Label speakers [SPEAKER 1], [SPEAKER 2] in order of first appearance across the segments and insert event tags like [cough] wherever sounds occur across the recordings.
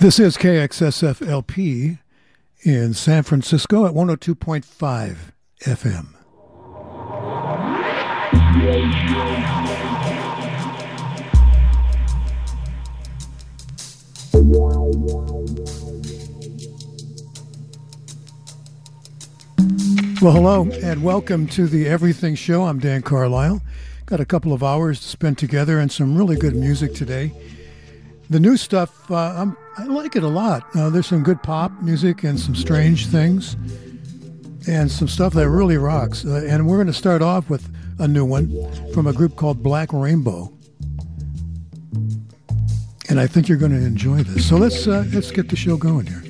[SPEAKER 1] This is KXSFLP in San Francisco at 102.5 FM. Well, hello and welcome to the Everything Show. I'm Dan Carlisle. Got a couple of hours to spend together and some really good music today. The new stuff, uh, i like it a lot. Uh, there's some good pop music and some strange things, and some stuff that really rocks. Uh, and we're going to start off with a new one from a group called Black Rainbow. And I think you're going to enjoy this. So let's uh, let's get the show going here.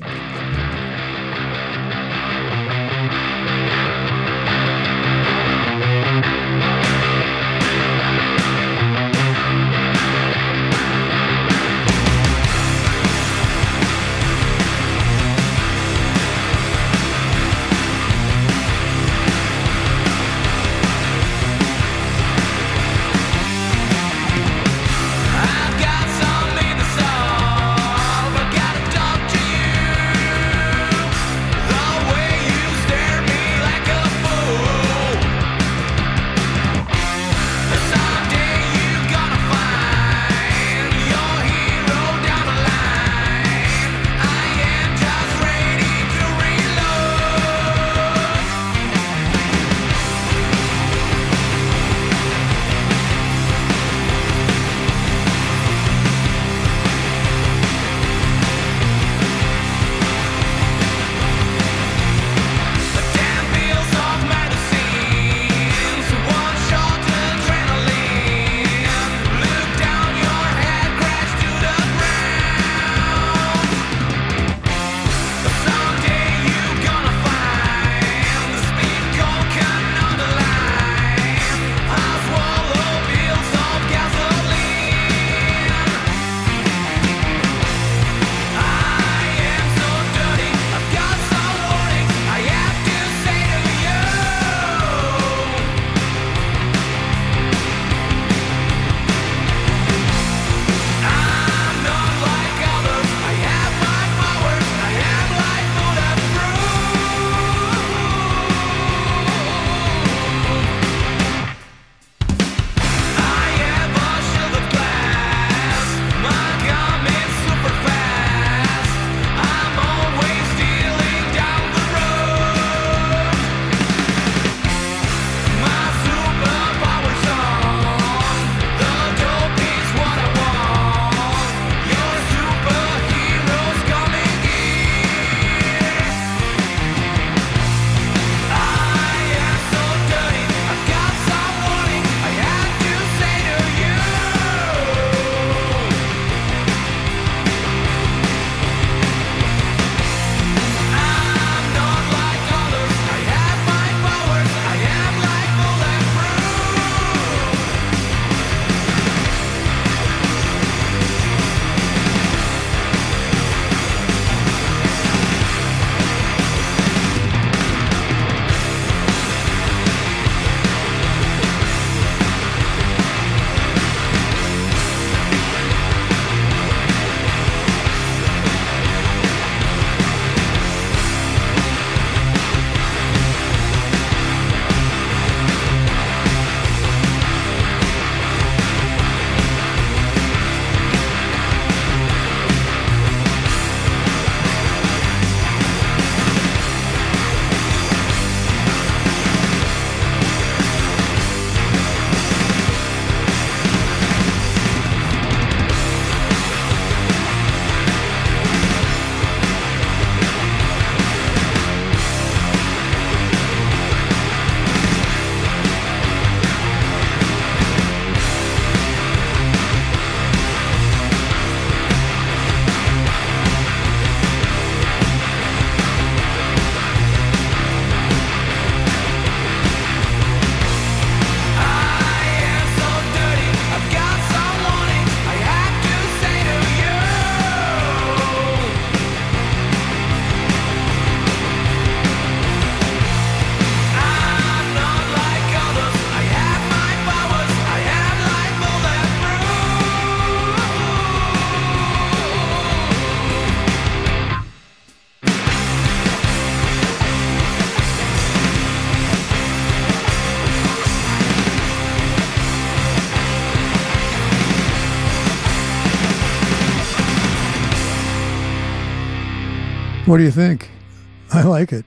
[SPEAKER 2] What do you think? [laughs] I like it.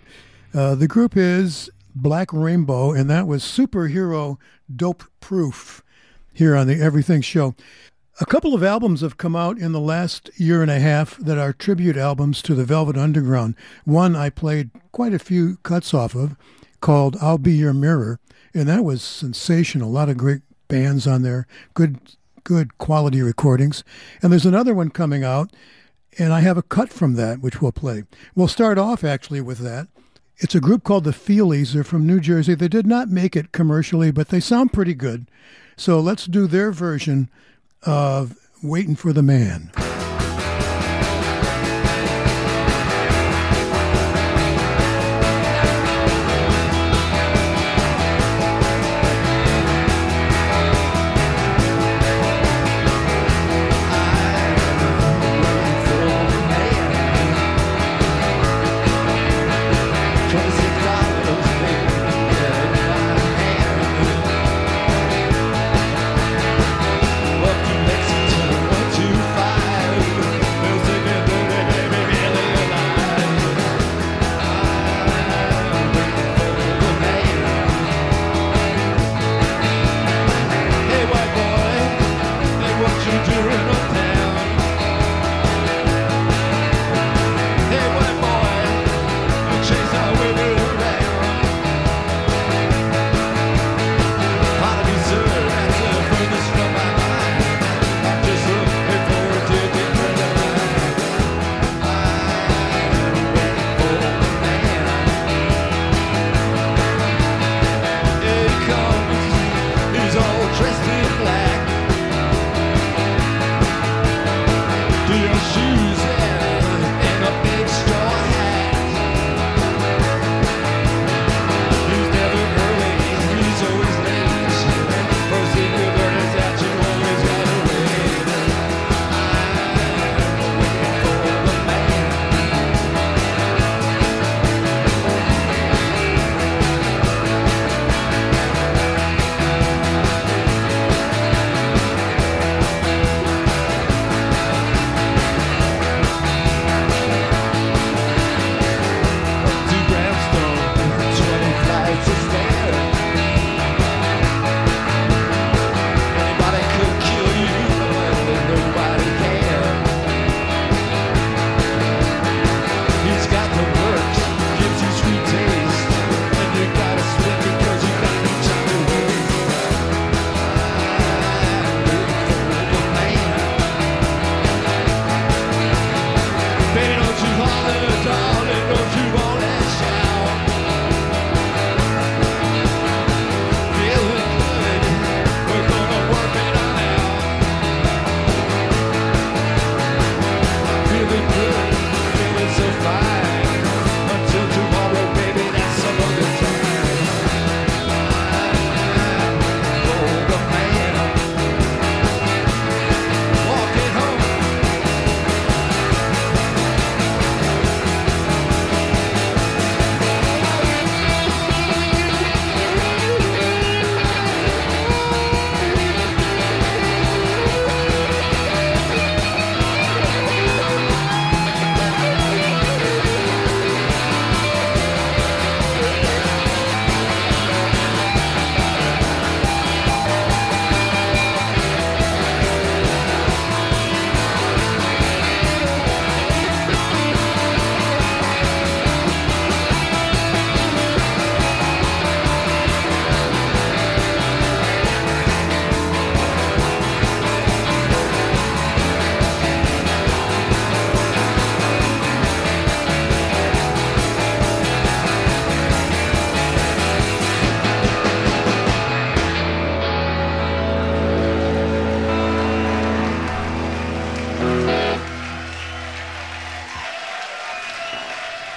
[SPEAKER 2] Uh, the group is Black Rainbow, and that was Superhero Dope Proof here on the Everything Show. A couple of albums have come out in the last year and a half that are tribute albums to the Velvet Underground. One I played quite a few cuts off of called I'll Be Your Mirror, and that was sensational. A lot of great bands on there, good good quality recordings. And there's another one coming out and I have a cut from that, which we'll play. We'll start off actually with that. It's a group called the Feelies. They're from New Jersey. They did not make it commercially, but they sound pretty good. So let's do their version of Waiting for the Man.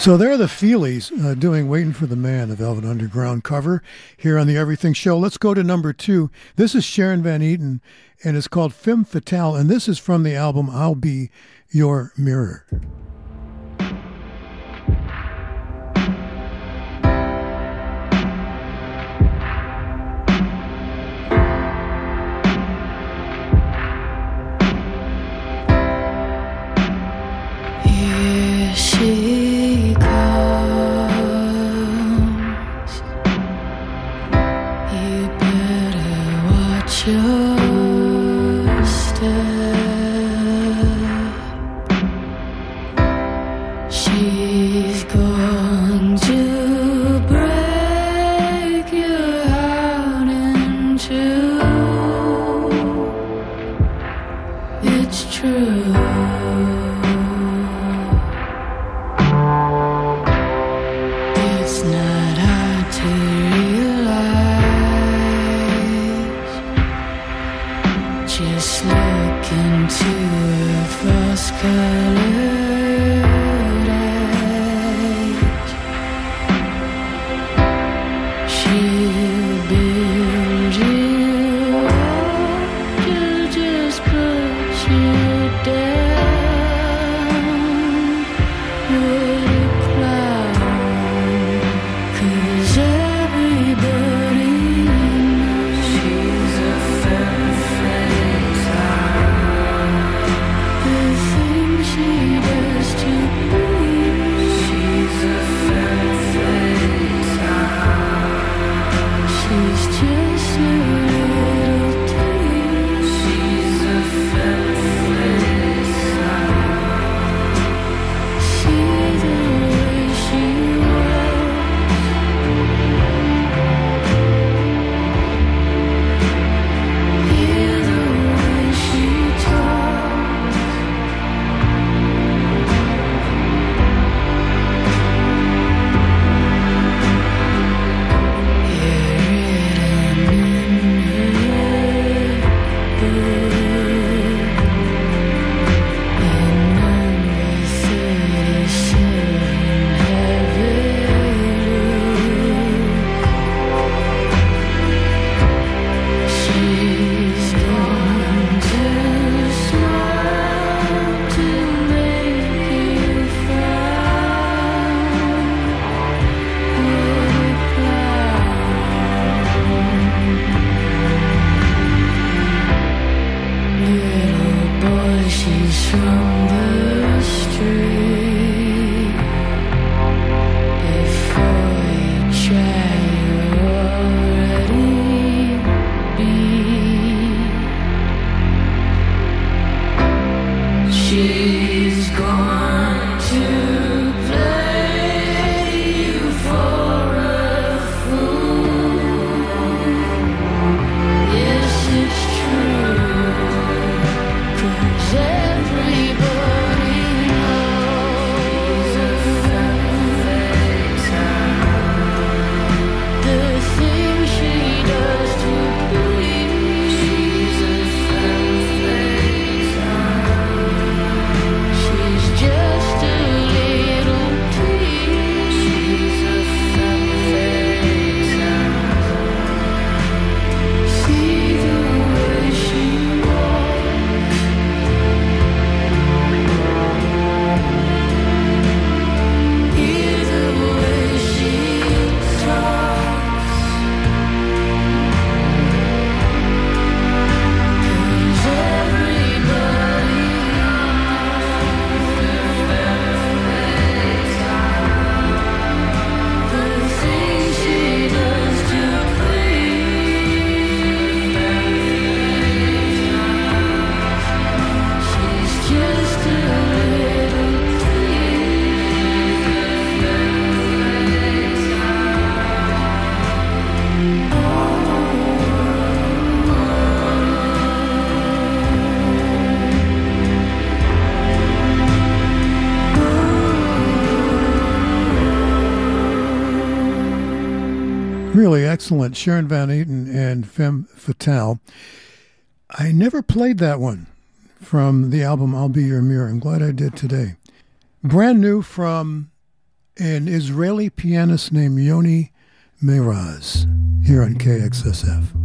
[SPEAKER 2] So there are the Feelies uh, doing Waiting for the Man, the Velvet Underground cover here on the Everything Show. Let's go to number two. This is Sharon Van Etten, and it's called Femme Fatale, and this is from the album I'll Be Your Mirror.
[SPEAKER 1] Really excellent. Sharon Van Etten and Femme Fatale. I never played that one from the album I'll Be Your Mirror. I'm glad I did today. Brand new from an Israeli pianist named Yoni Mayraz here on KXSF.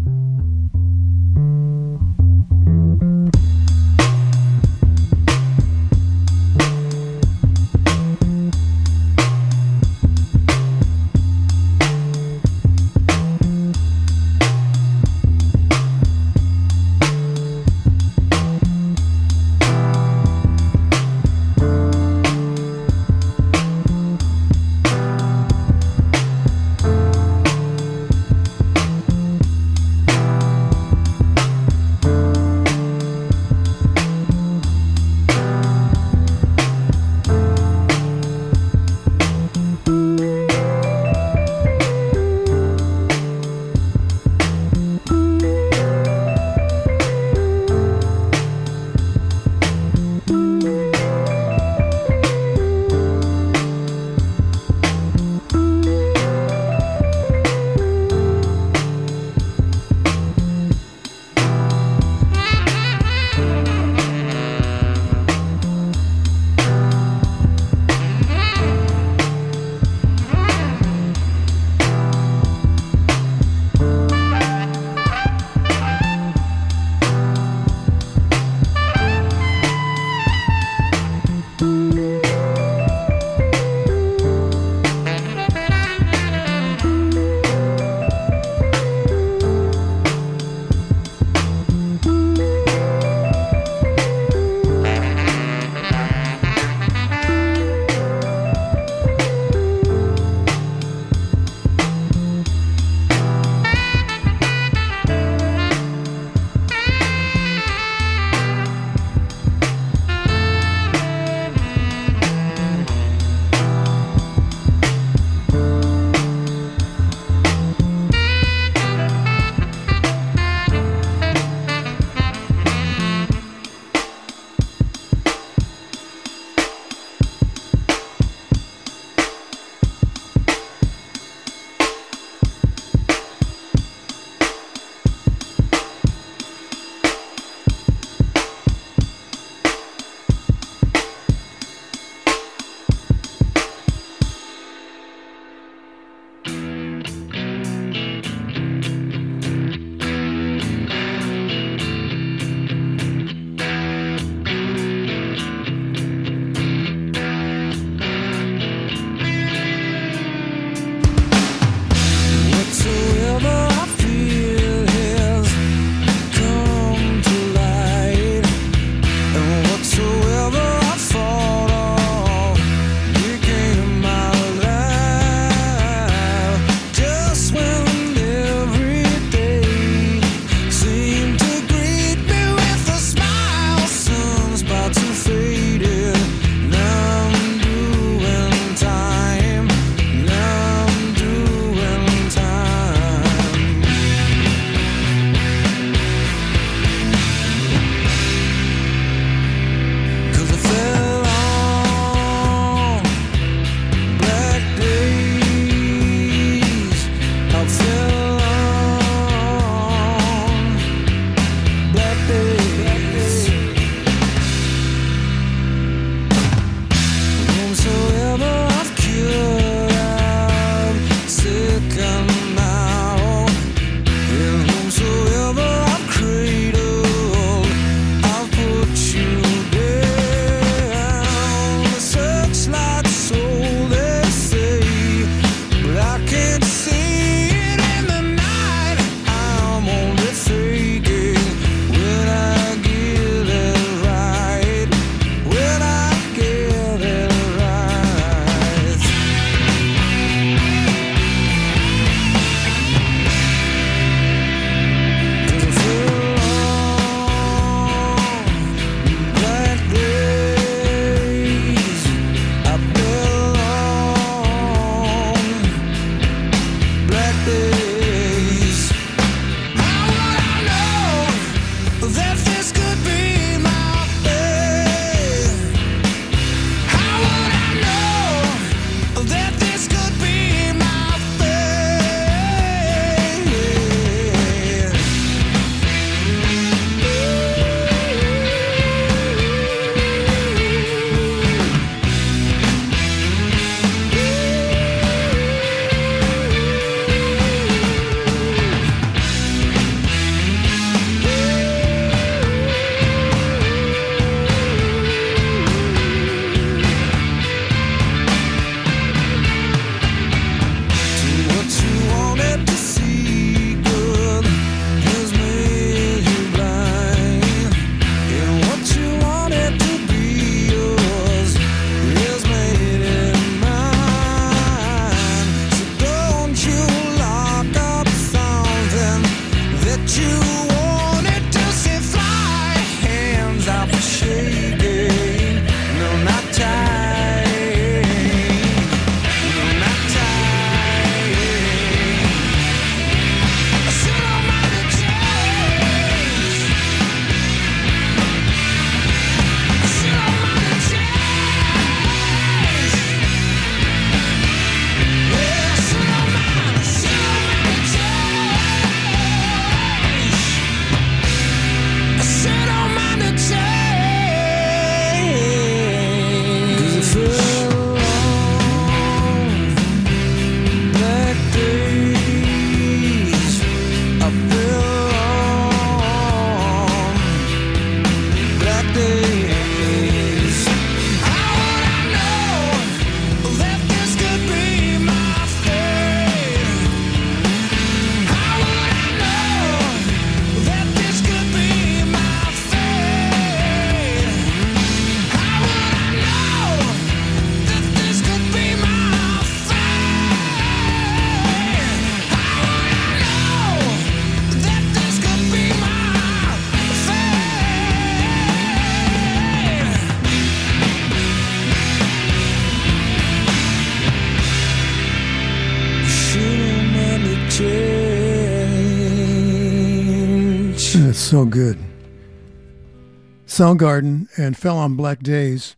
[SPEAKER 1] Soundgarden and Fell on Black Days.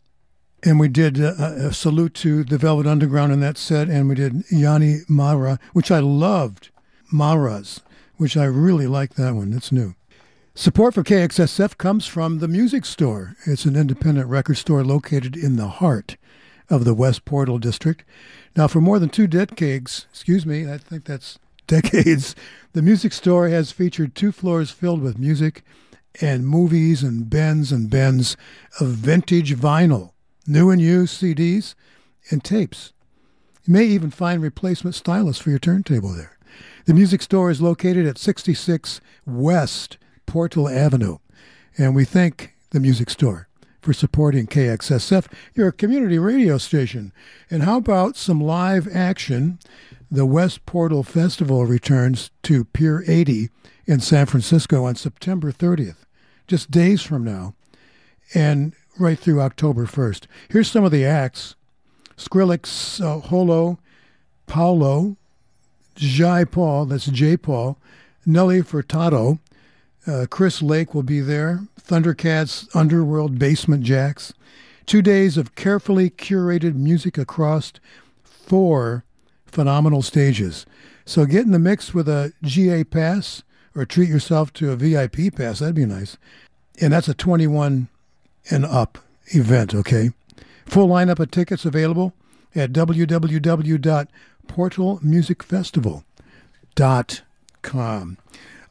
[SPEAKER 1] And we did uh, a salute to the Velvet Underground in that set, and we did Yanni Mara, which I loved. Mayraz, which I really like that one. It's new. Support for KXSF comes from the Music Store. It's an independent record store located in the heart of the West Portal District. Now, for more than two decades, excuse me, I think that's [laughs] decades, the Music Store has featured two floors filled with music and movies and bins and bins of vintage vinyl, new and used CDs, and tapes. You may even find replacement stylus for your turntable there. The music store is located at 66 West Portal Avenue, and we thank the music store for supporting KXSF, your community radio station. And how about some live action? The West Portal Festival returns to Pier 80 in San Francisco on September 30th, just days from now, and right through October 1st. Here's some of the acts Skrillex, uh, Holo, Paulo, Jai Paul, that's J. Paul, Nelly Furtado, uh, Chris Lake will be there, Thundercats, Underworld, Basement Jaxx. Two days of carefully curated music across four phenomenal stages. So get in the mix with a GA pass or treat yourself to a VIP pass. That'd be nice. And that's a 21 and up event, okay? Full lineup of tickets available at www.portolamusicfestival.com.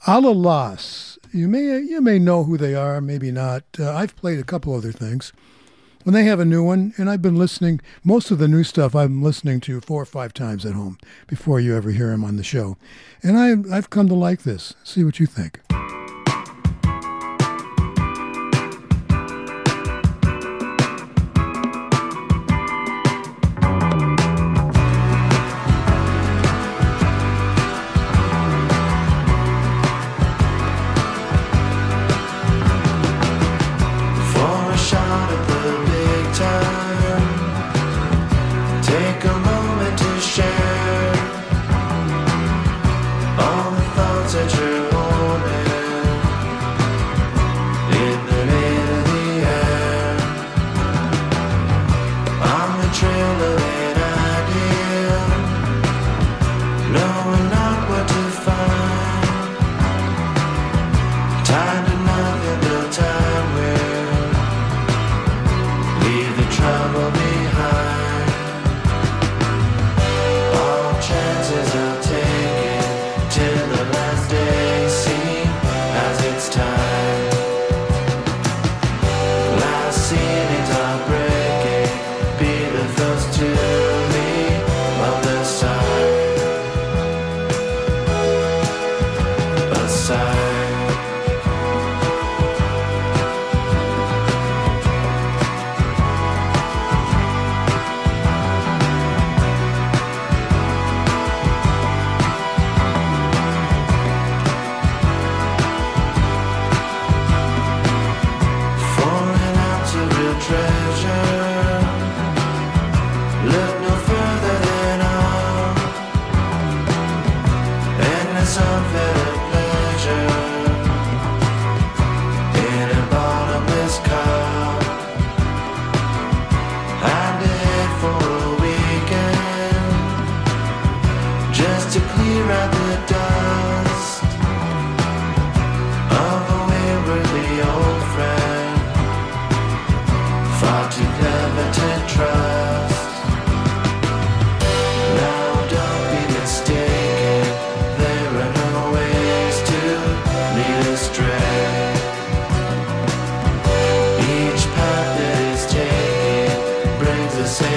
[SPEAKER 1] Allah-Las. You may you may know who they are, maybe not. Uh, I've played a couple other things. When they have a new one, and I've been listening, most of the new stuff I'm listening to four or five times at home before you ever hear them on the show. And I, I've come to like this. See what you think.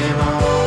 [SPEAKER 3] came on.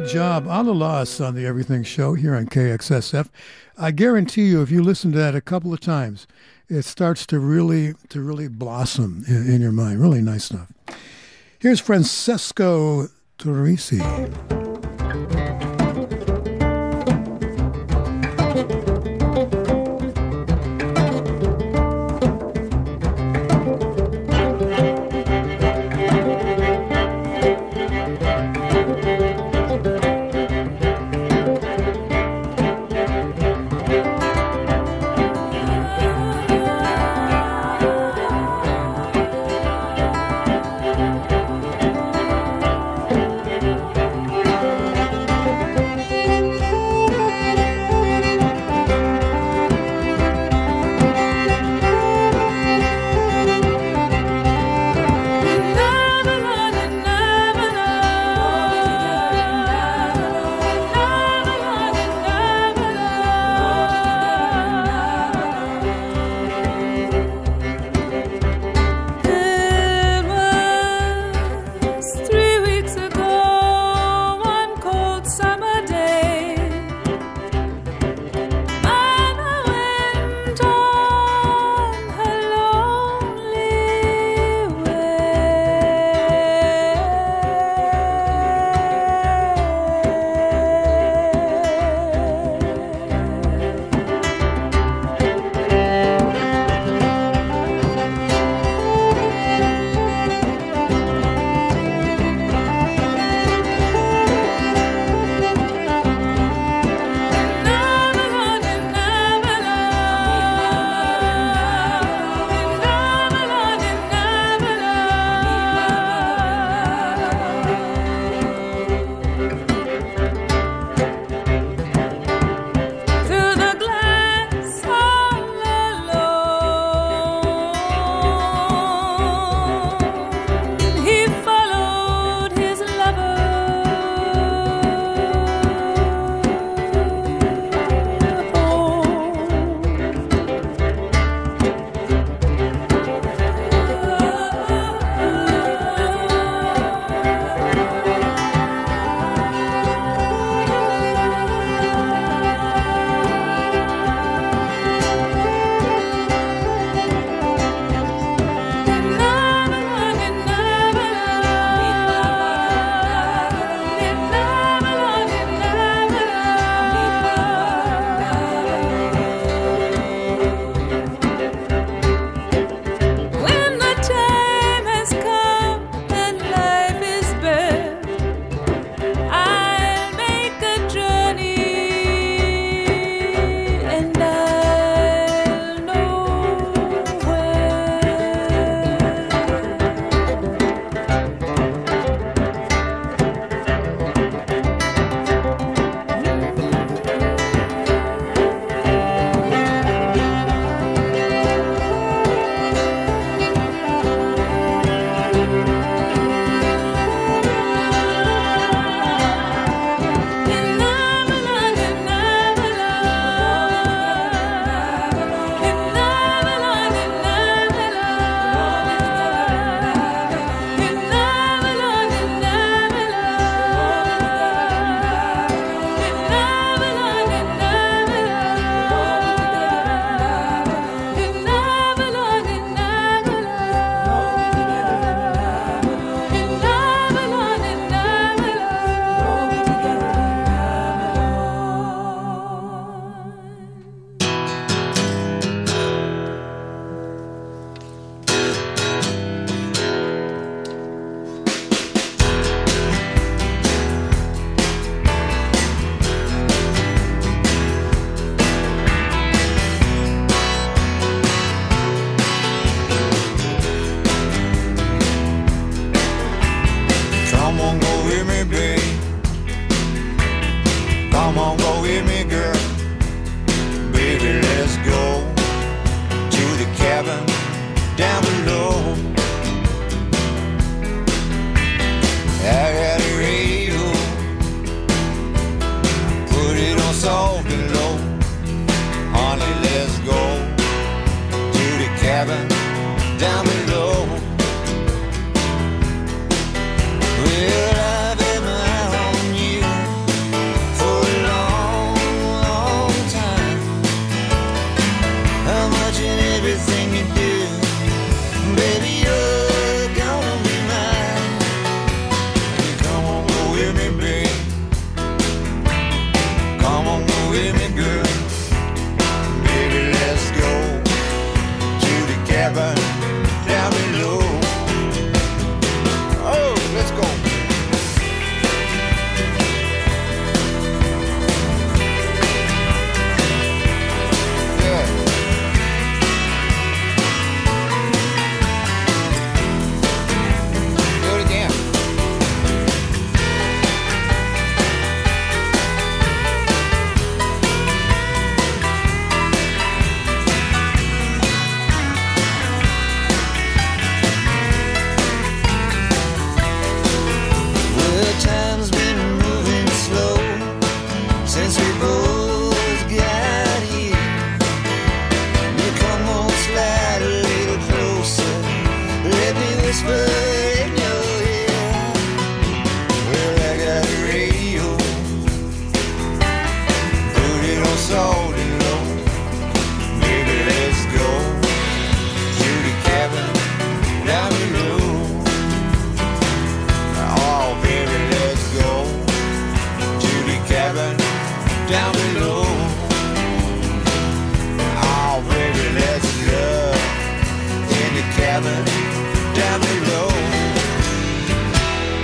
[SPEAKER 3] Good job, Allah-Las, on the Everything Show here on KXSF. I guarantee you, if you listen to that a couple of times, it starts to really to really blossom in, in your mind. Really nice stuff. Here's Francesco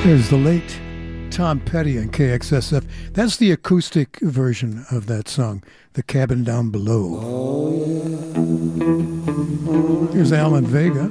[SPEAKER 4] There's the late Tom Petty and KXSF. That's the acoustic version of that song, The Cabin Down Below. Oh, Here's Alan Vega.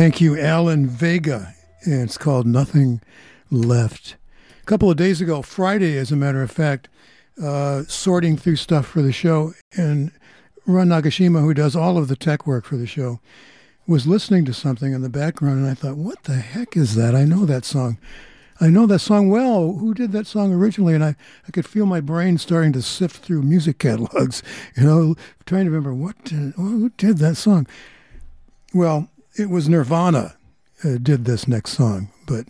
[SPEAKER 4] Thank you, Alan Vega. And it's called Nothing Left.
[SPEAKER 5] A couple of days ago, Friday, as a matter of fact, uh, sorting through stuff for the show, and Ron Nagashima, who does all of the tech work for the show, was listening to something in the background, and I thought, what the heck is that? I know that song. I know that song well. Who did that song originally? And I, I could feel my brain starting to sift through music [laughs] catalogs, you know, trying to remember what did, who did that song. Well, it was Nirvana uh, did this next song, but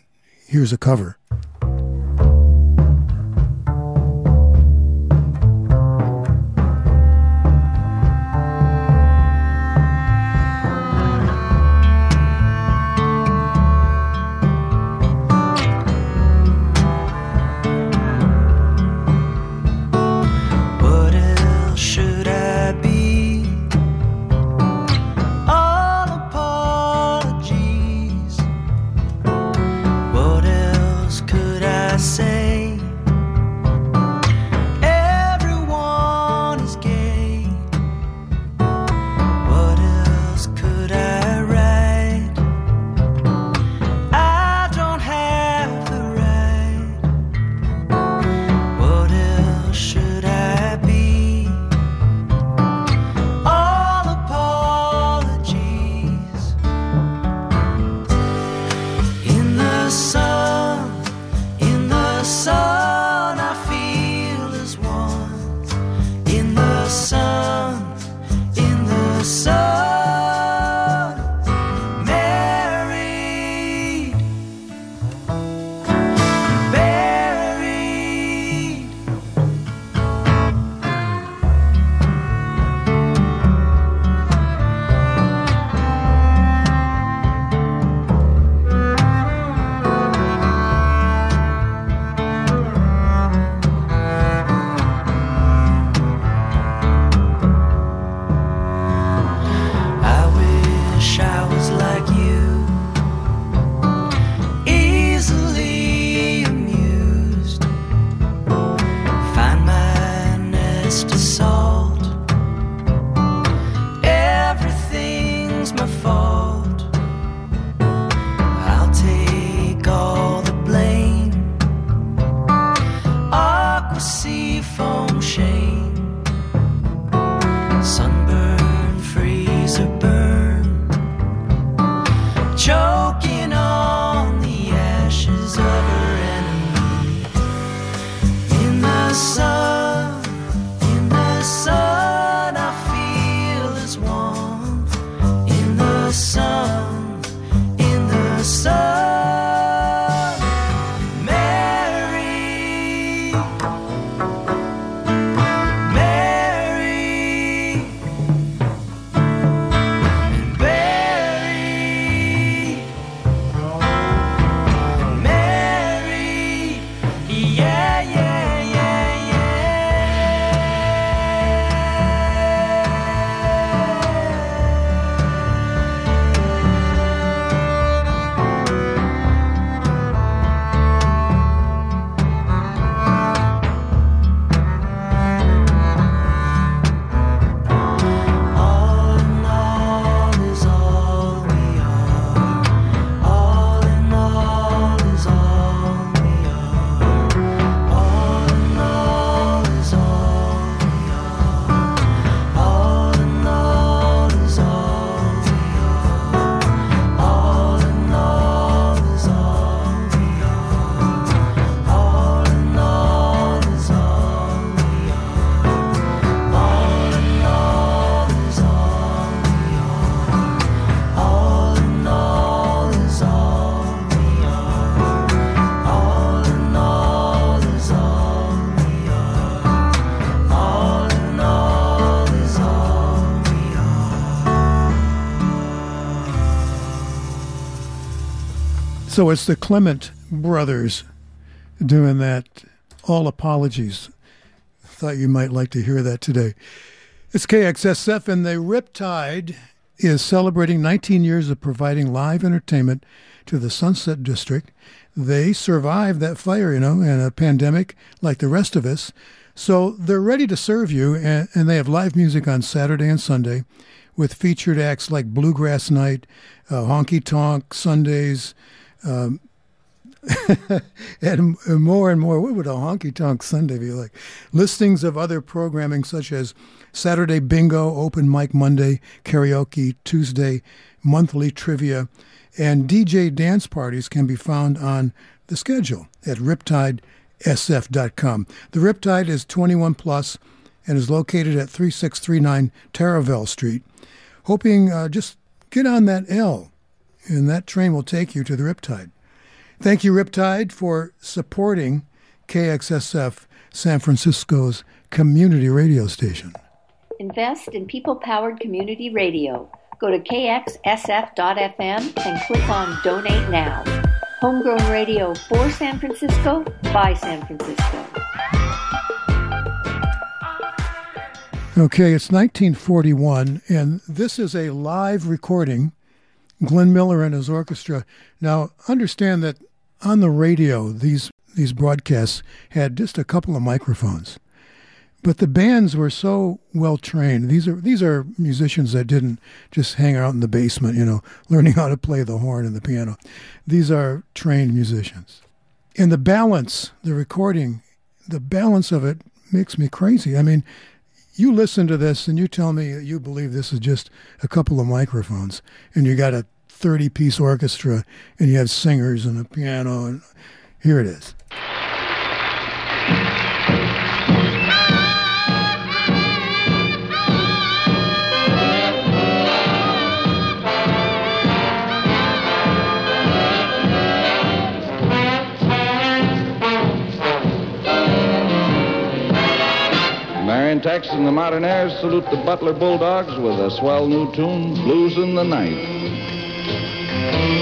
[SPEAKER 5] here's a cover. So it's the Clements brothers doing that. All apologies. Thought you might like to hear that today. It's KXSF, and the Riptide is celebrating 19 years of providing live entertainment to the Sunset District. They survived that fire, you know, and a pandemic like the rest of us. So they're ready to serve you, and, and they have live music on Saturday and Sunday with featured acts like Bluegrass Night, uh, Honky Tonk Sundays, um, [laughs]
[SPEAKER 1] and more and more, what would a honky tonk Sunday be like? Listings of other programming such as Saturday Bingo, Open Mic Monday, Karaoke Tuesday, Monthly Trivia, and DJ dance parties can be found on the schedule at riptidesf.com. The Riptide is 21 plus and is located at 3639 Taraval Street. Hoping uh, just get on that L, and that train will take you to the Riptide. Thank you, Riptide, for supporting KXSF San Francisco's community radio station.
[SPEAKER 6] Invest in people powered community radio. Go to kxsf.fm and click on Donate Now. Homegrown radio for San Francisco by San Francisco.
[SPEAKER 1] Okay, it's 1941, and this is a live recording. Glenn Miller and his orchestra. Now, understand that on the radio, these these broadcasts had just a couple of microphones, but the bands were so well trained. These are these are musicians that didn't just hang out in the basement, you know, [laughs] learning how to play the horn and the piano. These are trained musicians, and the balance, the recording, the balance of it makes me crazy. I mean, you listen to this and you tell me you believe this is just a couple of microphones and you got a 30 piece orchestra and you have singers and a piano and here it is.
[SPEAKER 7] Tex and the Modernaires salute the Butler Bulldogs with a swell new tune, Blues in the Night.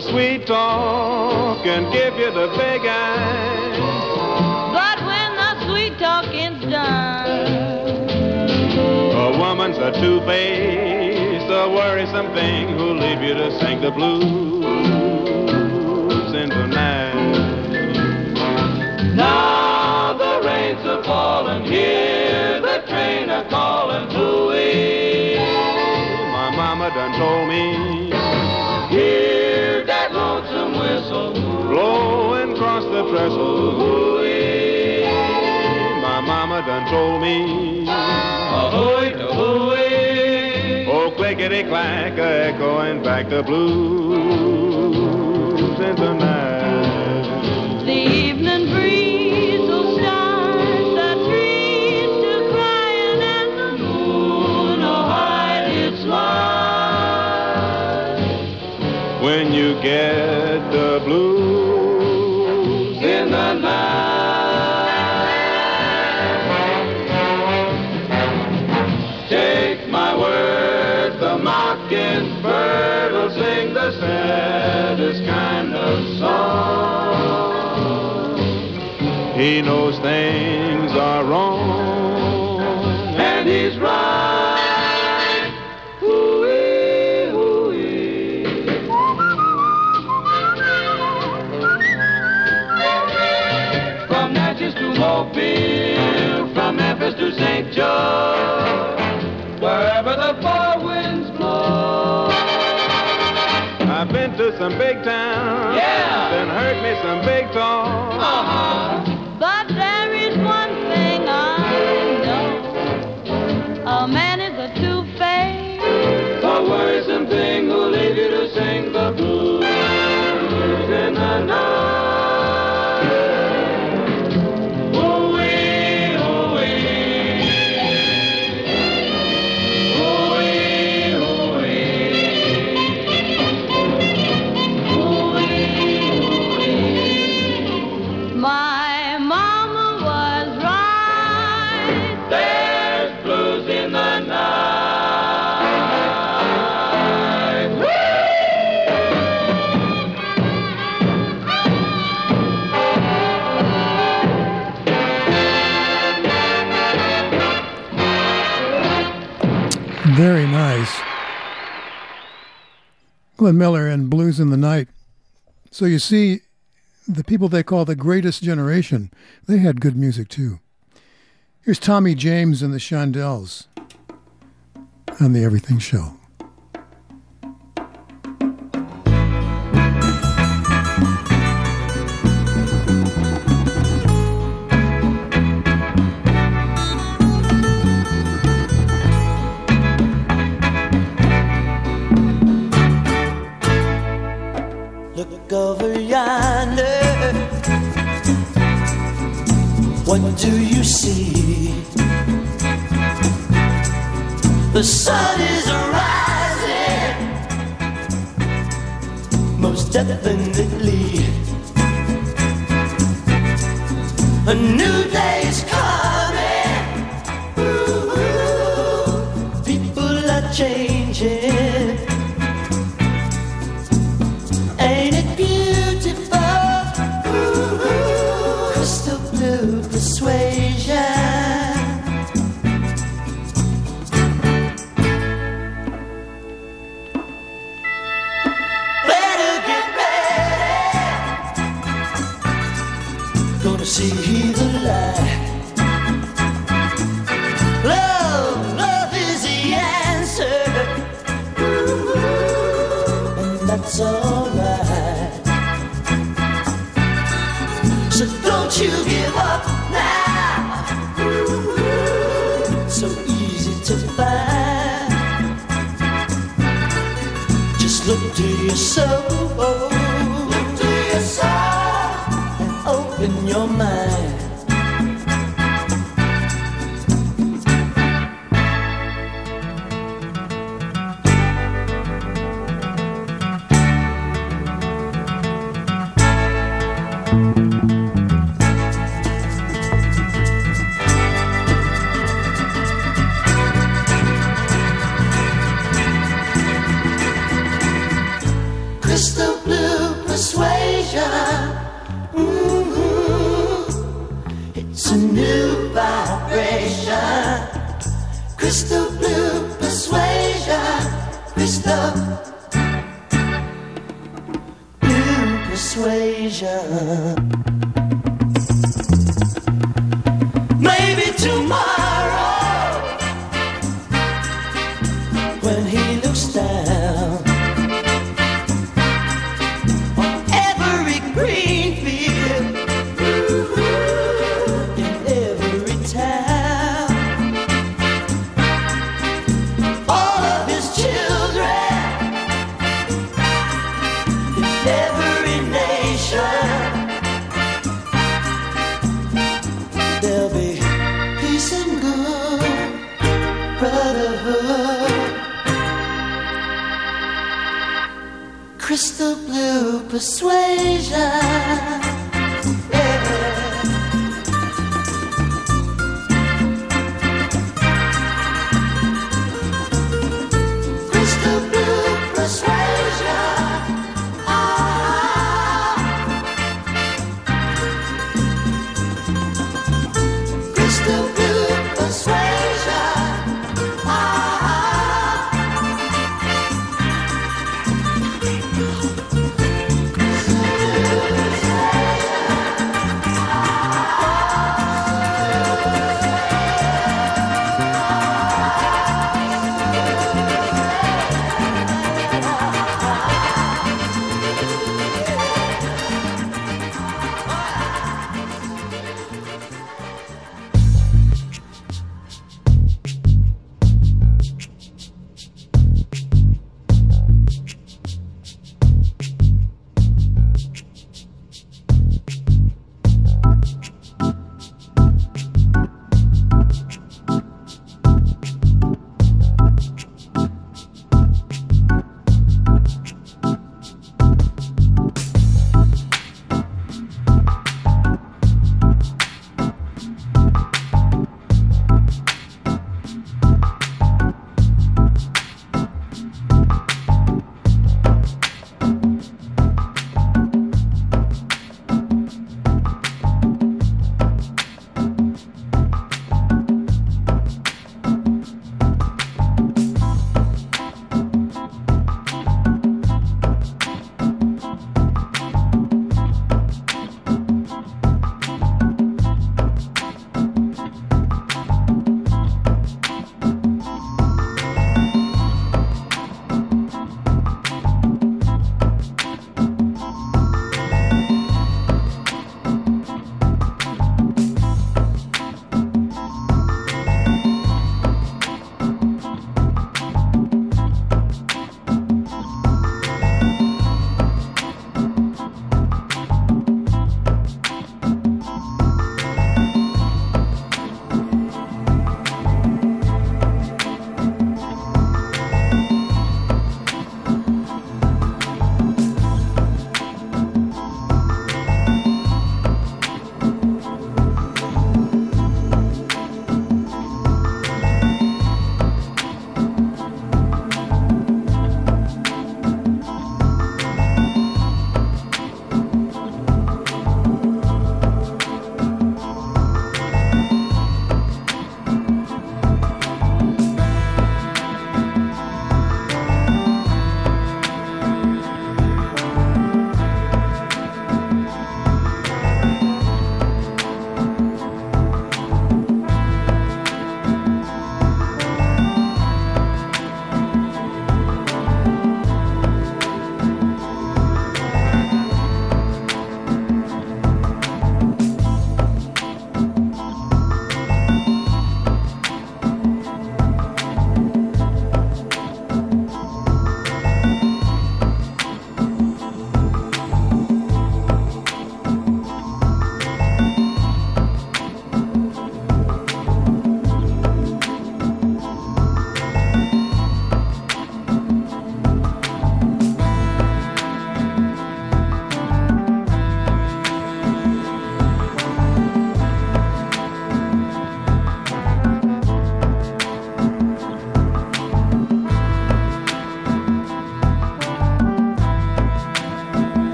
[SPEAKER 8] Sweet talk and give you the big eye.
[SPEAKER 9] But when the sweet talking's done,
[SPEAKER 8] A woman's a two-faced, a worrisome thing who'll leave you to sing the blues in the night. Now the rains are falling, hear the train a calling, hooey. My mama done told me, blowing across the trestle, hooey. My mama done told me, ahoy, hooey. Oh, clickety clack, a echoing back the blues in the night.
[SPEAKER 9] the evening breeze will start the trees to crying and the moon will hide its light.
[SPEAKER 8] when you get the blues in the night. Take my word, the mockingbird will sing the saddest kind of song. He knows things some big town.
[SPEAKER 10] Yeah.
[SPEAKER 8] Then hurt me some big talk.
[SPEAKER 9] Uh-huh. Glenn Miller and Blues in the Night. So you see, the people they call the greatest generation, they had good music too. Here's Tommy James and the Shondells on the Everything Show.
[SPEAKER 5] The sun is rising, most definitely. A new day. persuade.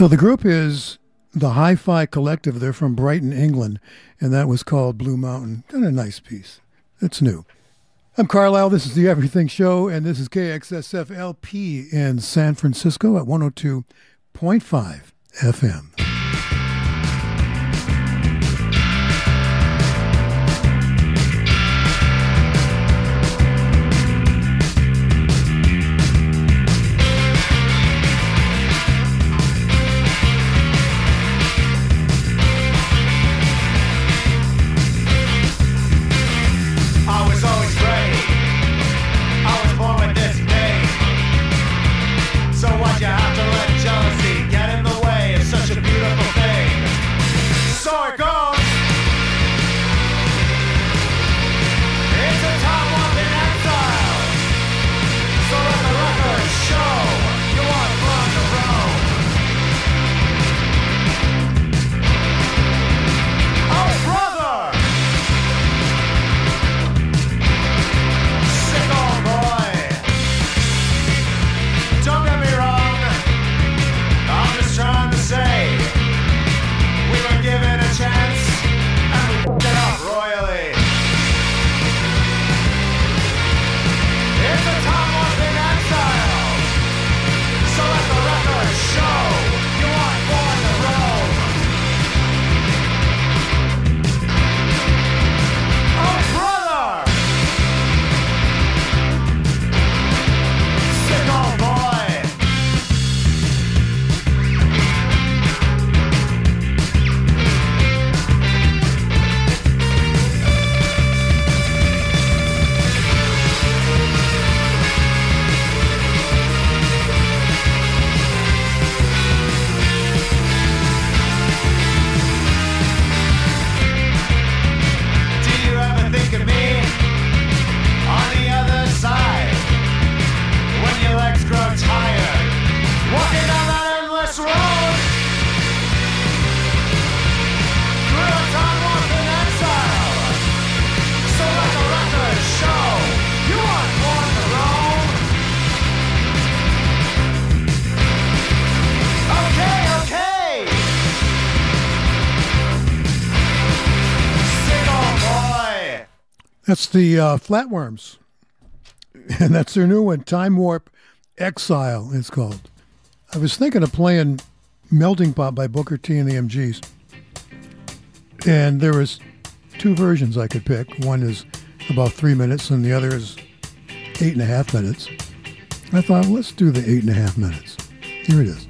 [SPEAKER 11] So the group is the Hi Fi Collective. They're from Brighton, England, and that was called Blue Mountain. Kind of nice piece. It's new. I'm Carlisle. This is the Everything Show, and this is KXSFLP in San Francisco at 102.5 FM. That's the uh, Flatworms. [laughs] And that's their new one, Time Warp Exile, it's called. I was thinking of playing Melting Pot by Booker T and the MGs. And there was two versions I could pick. One is about three minutes, and the other is eight and a half minutes. I thought, let's do the eight and a half minutes. Here it is.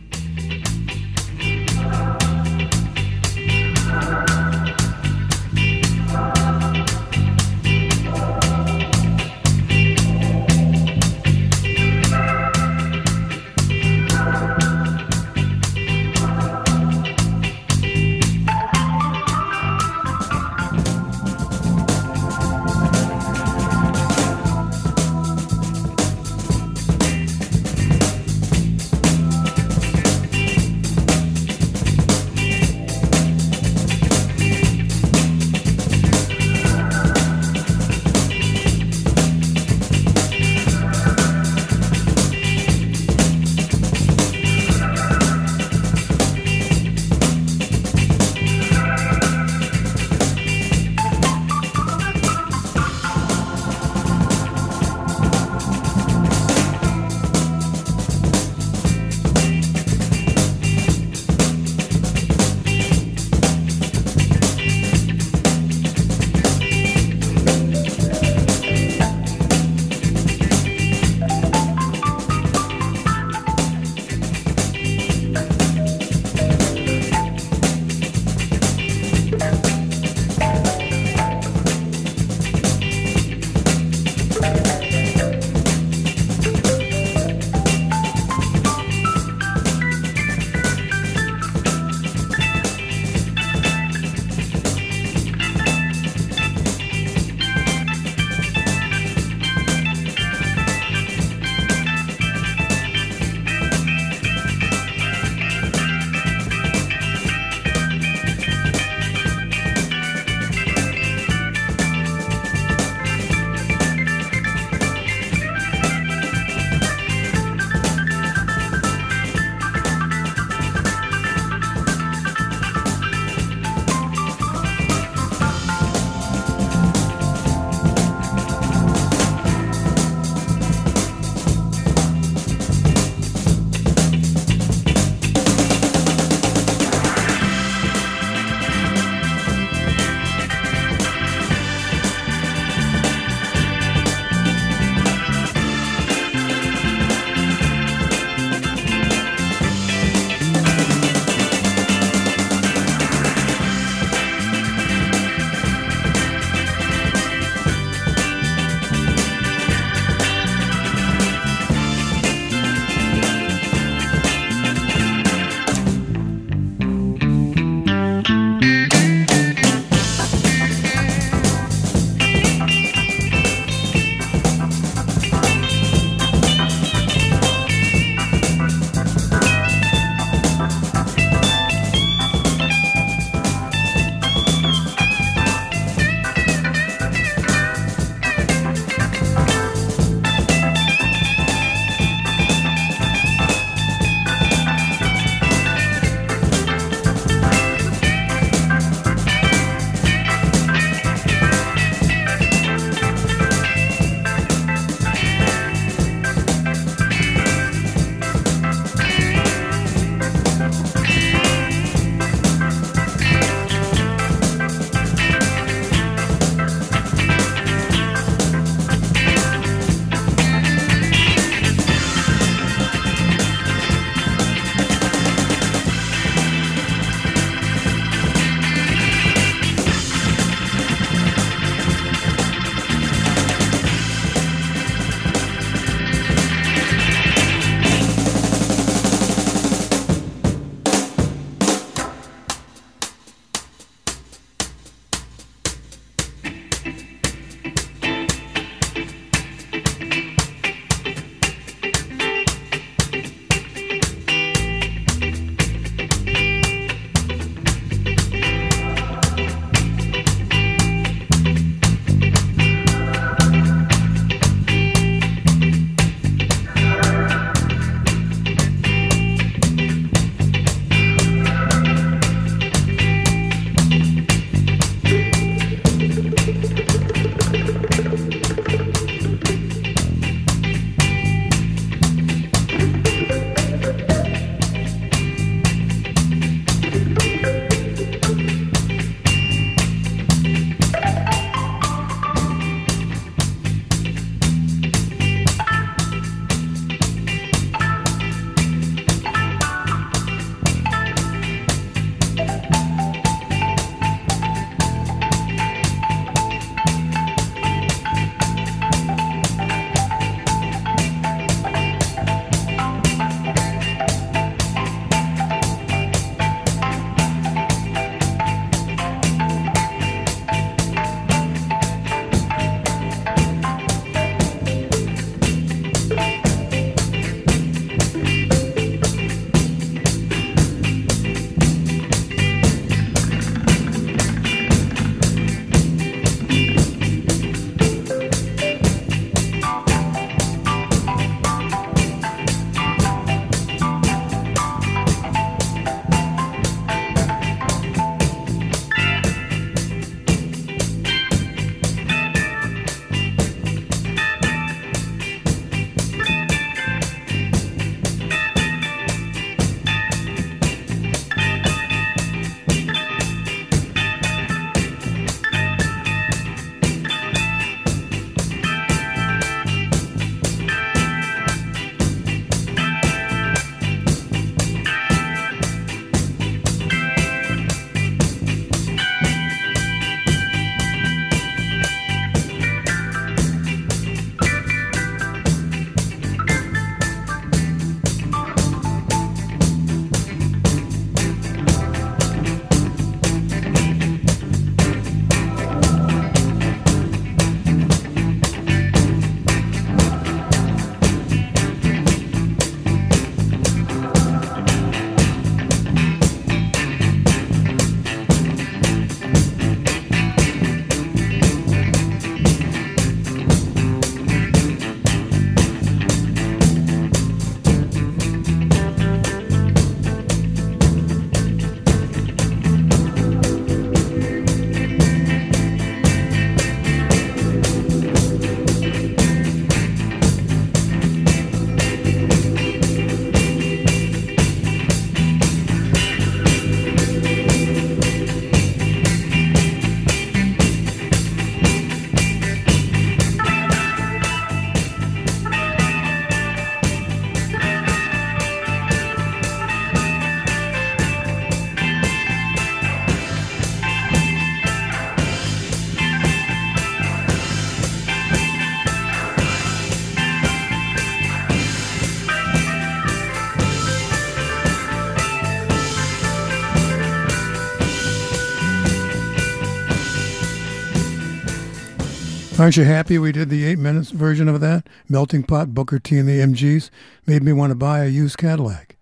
[SPEAKER 1] Aren't you happy we did the eight minutes version of that? Melting Pot, Booker T, and the MGs made me want to buy a used Cadillac.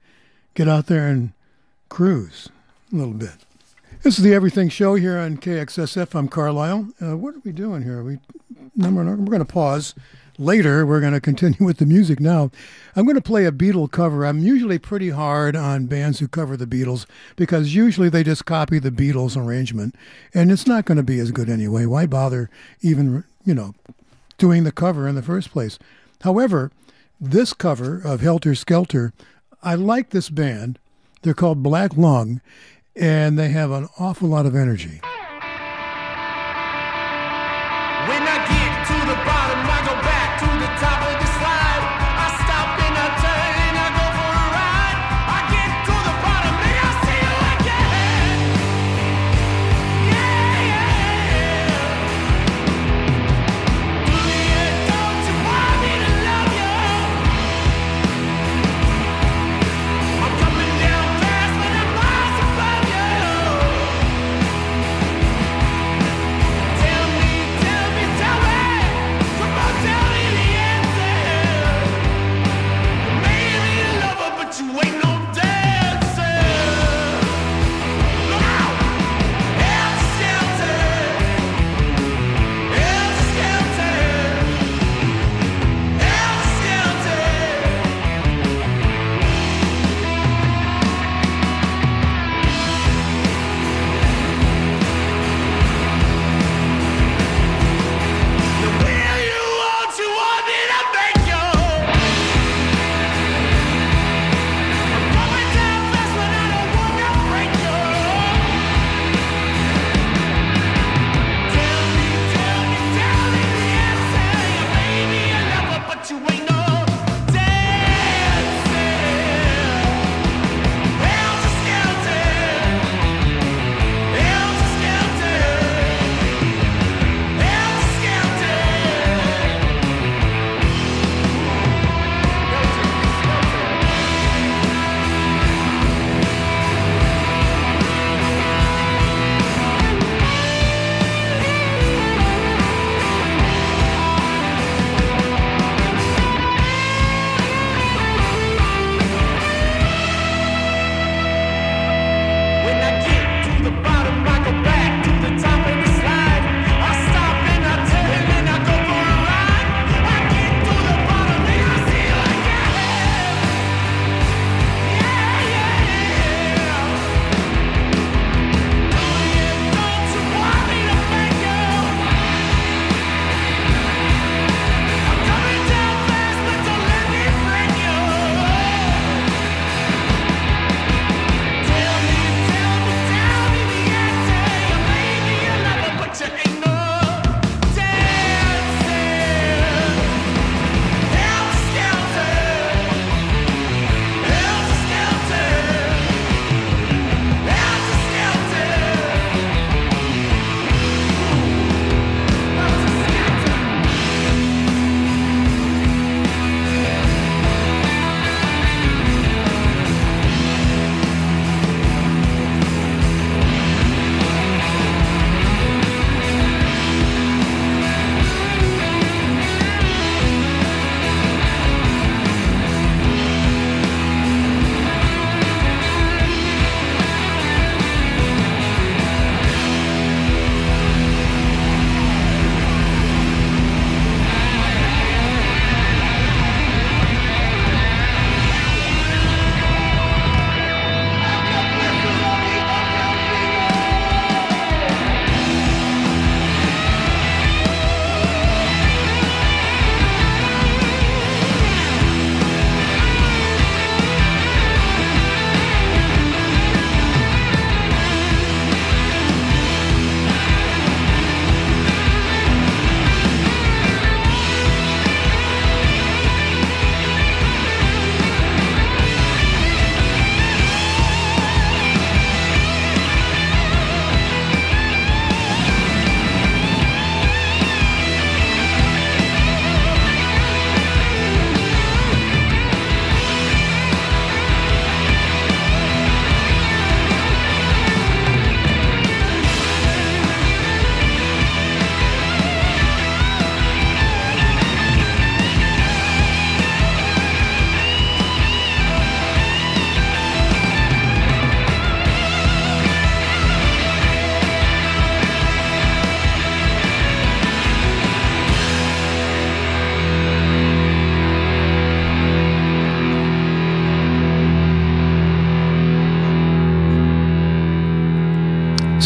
[SPEAKER 1] Get out there and cruise a little bit. This is the Everything Show here on KXSF. I'm Carlisle. Uh, what are we doing here? we number we're going to pause. Later, we're going to continue with the music now. I'm going to play a Beatle cover. I'm usually pretty hard on bands who cover the Beatles because usually they just copy the Beatles arrangement, and it's not going to be as good anyway. Why bother even you know, doing the cover in the first place. However, this cover of Helter Skelter, I like this band. They're called Black Lung, and they have an awful lot of energy.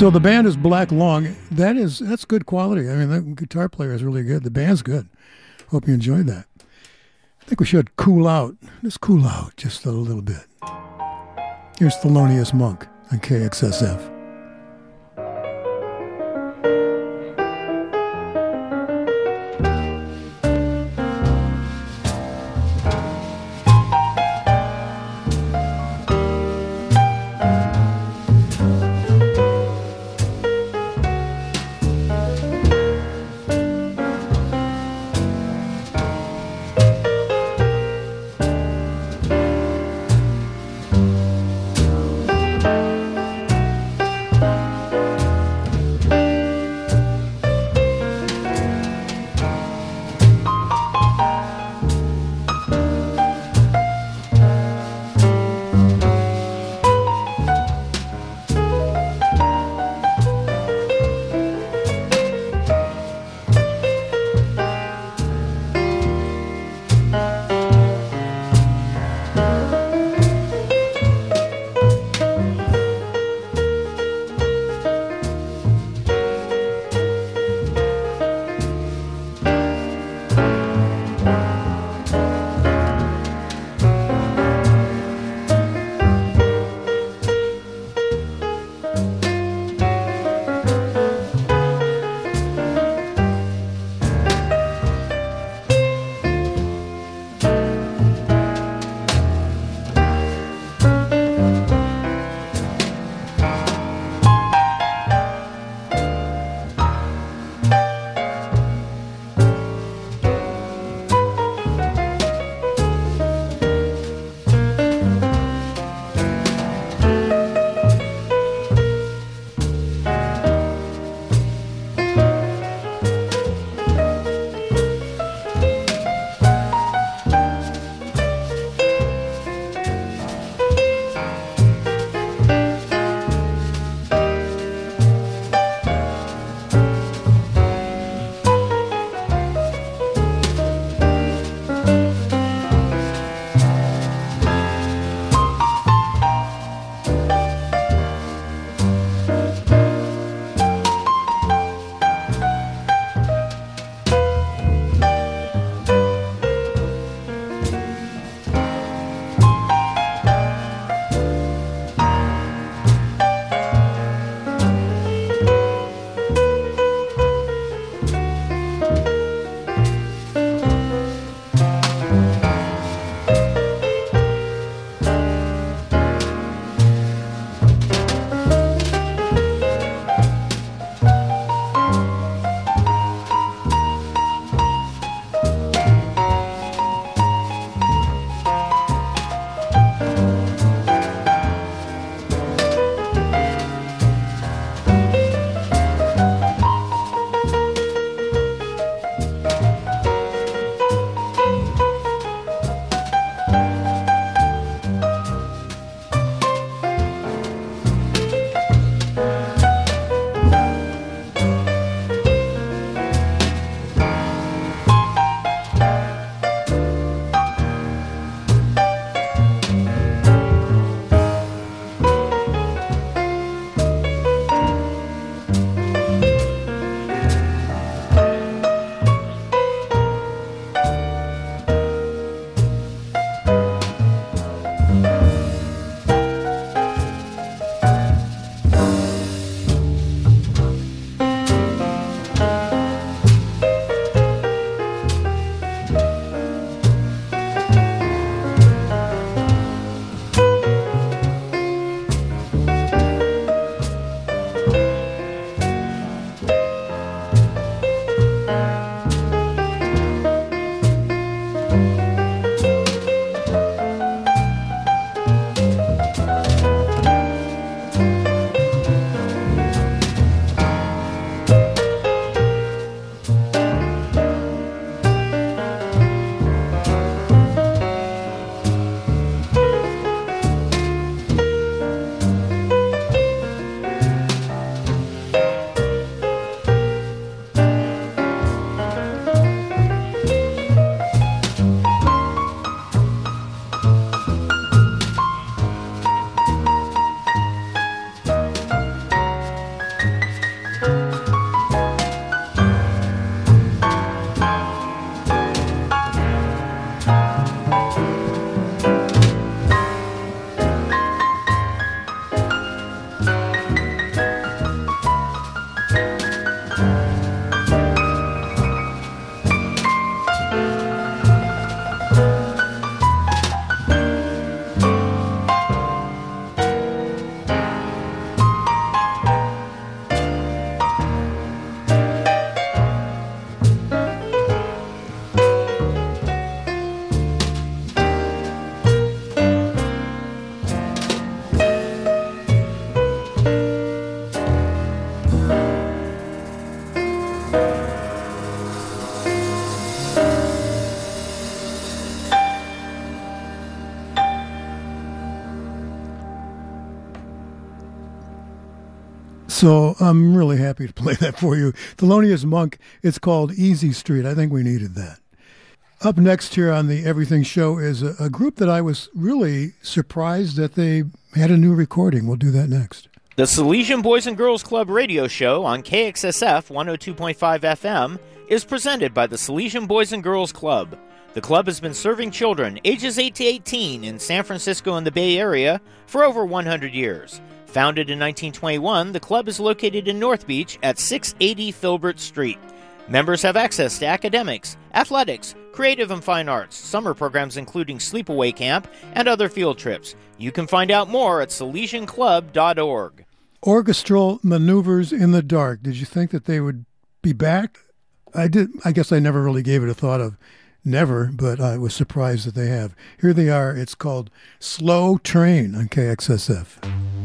[SPEAKER 1] So the band is Black Lung. That is that's good quality. I mean, the guitar player is really good. The band's good. Hope you enjoyed that. I think we should cool out. Just cool out just a little bit. Here's Thelonious Monk on KXSF. So I'm really happy to play [laughs] that for you. Thelonious Monk, it's called Easy Street. I think we needed that. Up next here on the Everything Show is a, a group that I was really surprised that they had a new recording. We'll do that next.
[SPEAKER 12] The Salesian Boys and Girls Club radio show on KXSF 102.5 FM is presented by the Salesian Boys and Girls Club. The club has been serving children ages 8 to 18 in San Francisco and the Bay Area for over 100 years. Founded in 1921, the club is located in North Beach at 680 Filbert Street. Members have access to academics, athletics, creative and fine arts, summer programs including sleepaway camp, and other field trips. You can find out more at salesianclub.org.
[SPEAKER 1] Orchestral maneuvers in the dark. Did you think that they would be back? I did. I guess I never really gave it a thought of never, but I was surprised that they have. Here they are. It's called Slow Train on KXSF.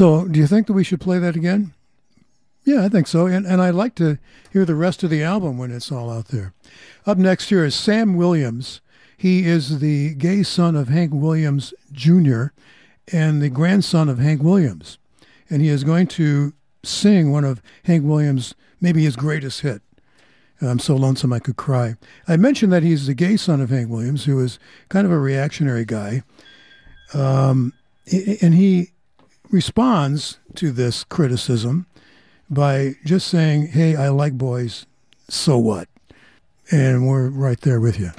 [SPEAKER 1] So, do you think that we should play that again? Yeah, I think so. And, and I'd like to hear the rest of the album when it's all out there. Up next here is Sam Williams. He is the gay son of Hank Williams Jr. and the grandson of Hank Williams. And he is going to sing one of Hank Williams' maybe his greatest hit. I'm so lonesome I could cry. I mentioned that he's the gay son of Hank Williams, who is kind of a reactionary guy. Um, and he responds to this criticism by just saying, Hey, I like boys, so what? And we're right there with you.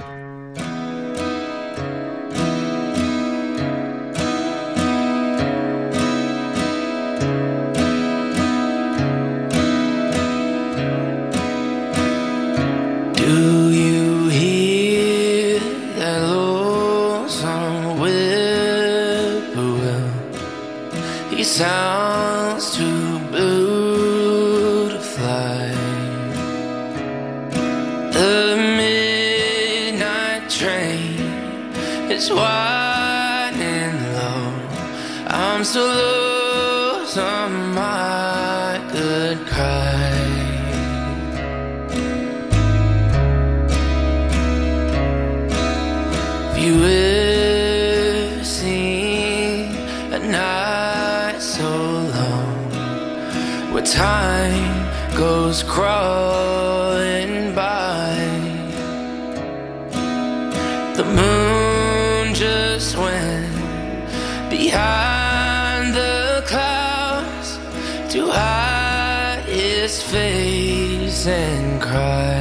[SPEAKER 4] Sounds too blue to fly. The midnight train is winding time goes crawling by? The moon just went behind the clouds to hide its face and cry.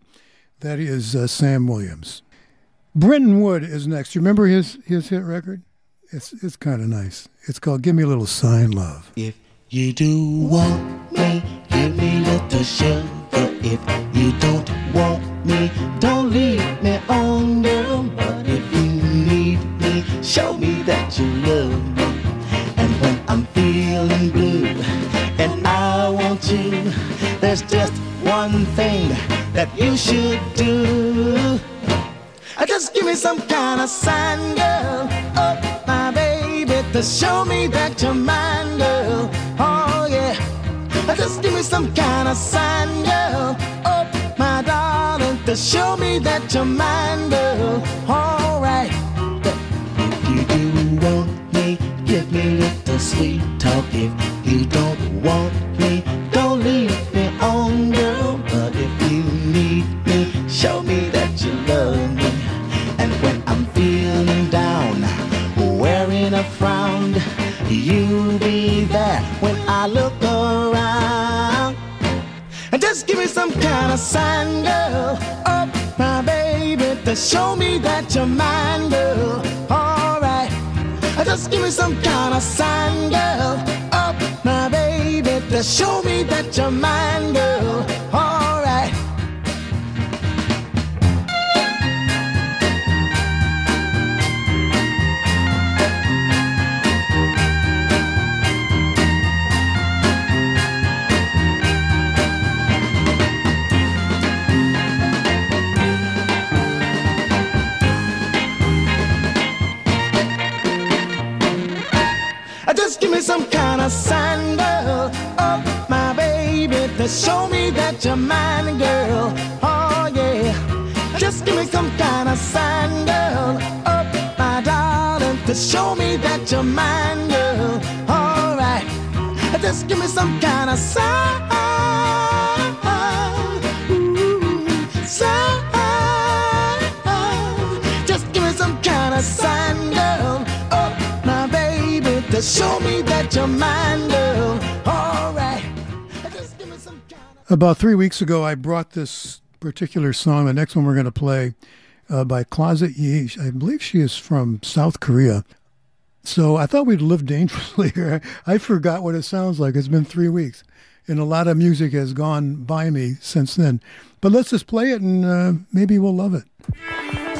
[SPEAKER 4] That
[SPEAKER 1] is uh, Sam Williams. Brenton Wood is next. You remember his, his hit record? It's, it's kind of nice. It's called Give Me a Little Sign Love.
[SPEAKER 13] If you do want me, give me a little sugar. If you don't want me, don't leave me on, girl. But if you need me, show me that you love me. And when I'm feeling blue and I want you, there's just one thing that you should do. Just give me some kind of sign, girl. Oh, my baby, to show me that you're mine, girl. Oh, yeah. Just give me some kind of sign, girl. Oh, my darling, to show me that you're mine, girl. All right. If you do want me, give me a little sweet talk. If you don't want You'll be there when I look around. And just give me some kind of sign, girl. Oh, my baby, to show me that you're mine, girl. Alright. Just give me some kind of sign, girl. Oh, my baby, to show me that you're mine, girl. Of sign, girl. Oh, my baby, to show me that you're mine, girl. Oh, yeah. Just give me some kind of sign, girl. Oh, my darling, to show me that you're mine, girl. All right. Just give me some kind of sign. Ooh, sign. Just give me some kind of sign, girl. Oh, my baby, to show me that you're mine, girl. All right. Kind of.
[SPEAKER 1] About three weeks ago, I brought this particular song. The next one we're going to play uh, by Closet Yi. I believe she is from South Korea. So I thought we'd live dangerously [laughs] here. I forgot what it sounds like. It's been three weeks, and a lot of music has gone by me since then. But let's just play it, and uh, maybe we'll love it.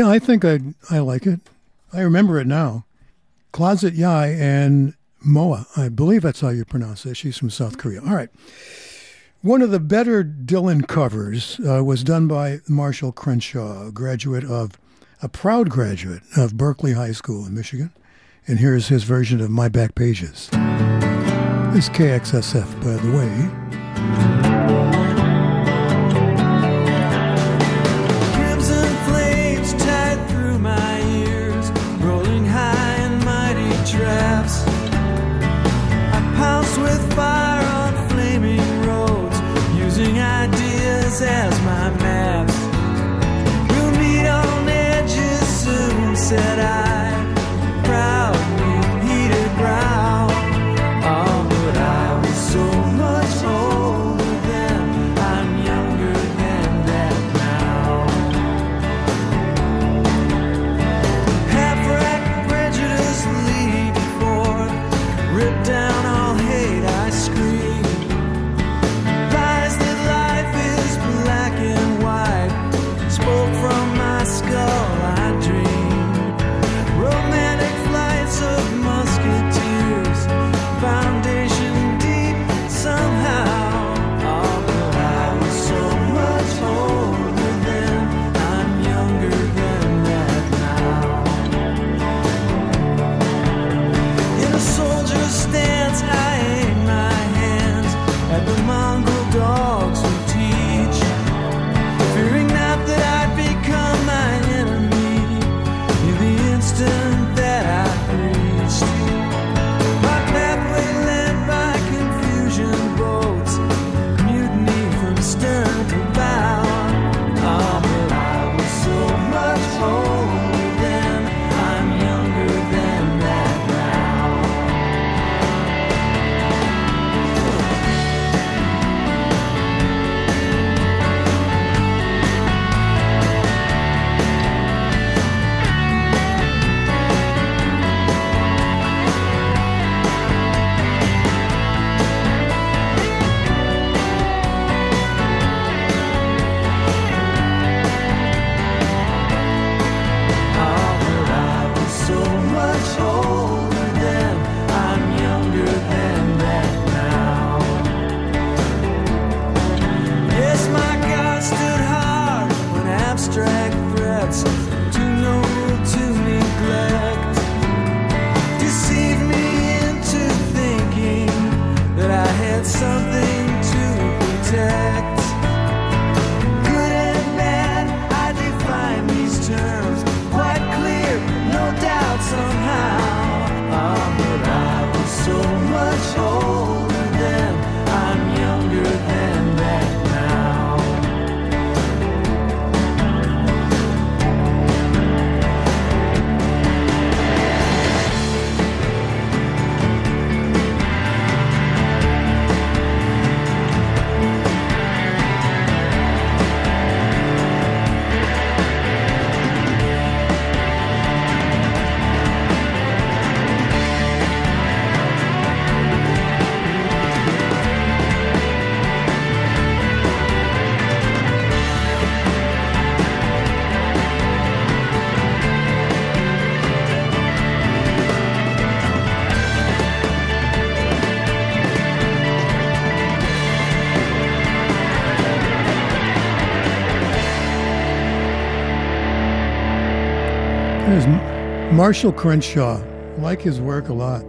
[SPEAKER 1] Yeah, I think I I like it. I remember it now. Closet Yai and Moeh. I believe that's how you pronounce it. She's from South Korea. All right. One of the better Dylan covers uh, was done by Marshall Crenshaw, a graduate of a proud graduate of Berkley High School in Michigan. And here's his version of My Back Pages. This is KXSF, by the way.
[SPEAKER 2] With fire on flaming roads, using ideas as
[SPEAKER 1] Marshall Crenshaw. I like his work a lot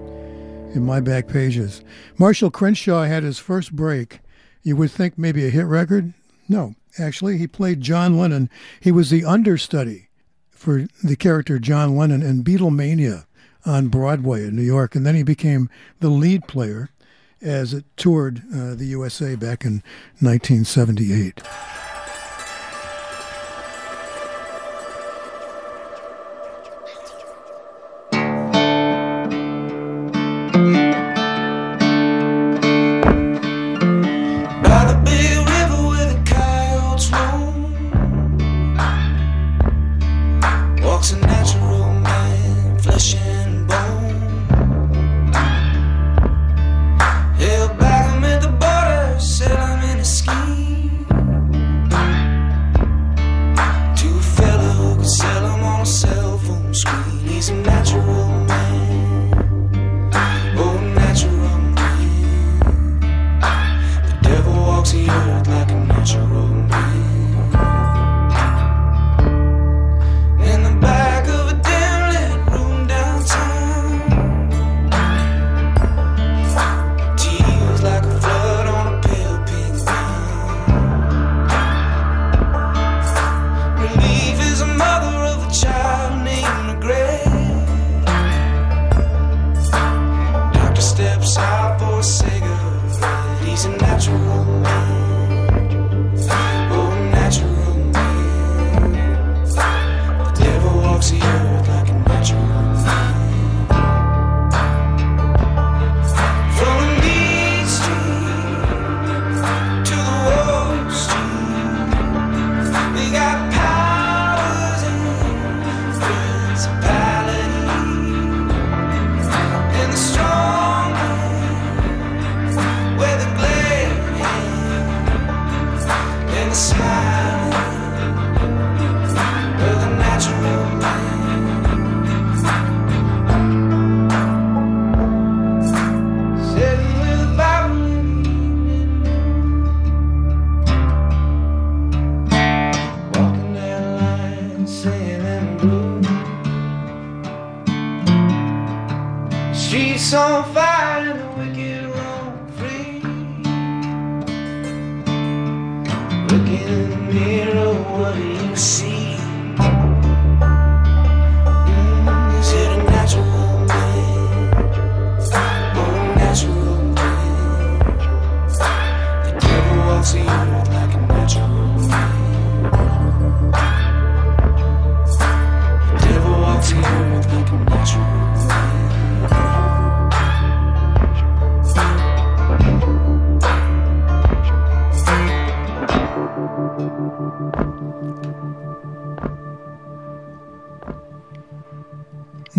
[SPEAKER 1] in my back pages. Marshall Crenshaw had his first break. You would think maybe a hit record. No, actually, he played John Lennon. He was the understudy for the character John Lennon in Beatlemania on Broadway in New York. And then he became the lead player as it toured uh, the USA back in 1978.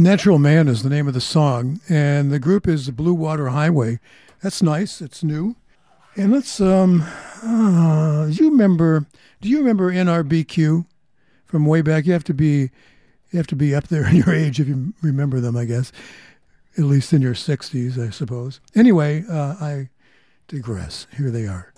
[SPEAKER 2] Natural Man is the
[SPEAKER 1] name of the song, and the group is the Blue Water Highway. That's nice. It's new. And let's um, uh, you remember? Do you remember NRBQ from way back? You have to be, you have to be up there [laughs] in your age if you remember them. I guess, at least in your sixties, I suppose. Anyway, uh, I digress. Here they are.